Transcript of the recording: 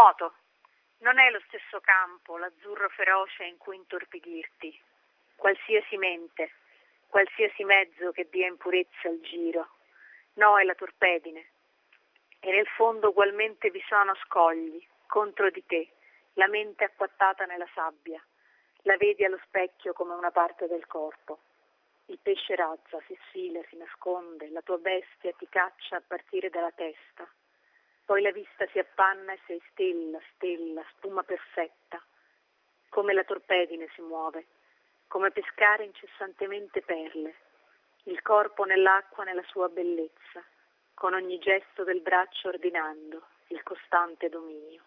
nuoto. Non è lo stesso campo, l'azzurro feroce in cui intorpidirti. Qualsiasi mente, qualsiasi mezzo che dia impurezza al giro. No, è la torpedine. E nel fondo ugualmente vi sono scogli, contro di te, la mente acquattata nella sabbia. La vedi allo specchio come una parte del corpo. Il pesce razza, si sfila, si nasconde, la tua bestia ti caccia a partire dalla testa. Poi la vista si appanna e sei stella, stella, spuma perfetta. Come la torpedine si muove, come pescare incessantemente perle. Il corpo nell'acqua nella sua bellezza, con ogni gesto del braccio ordinando il costante dominio.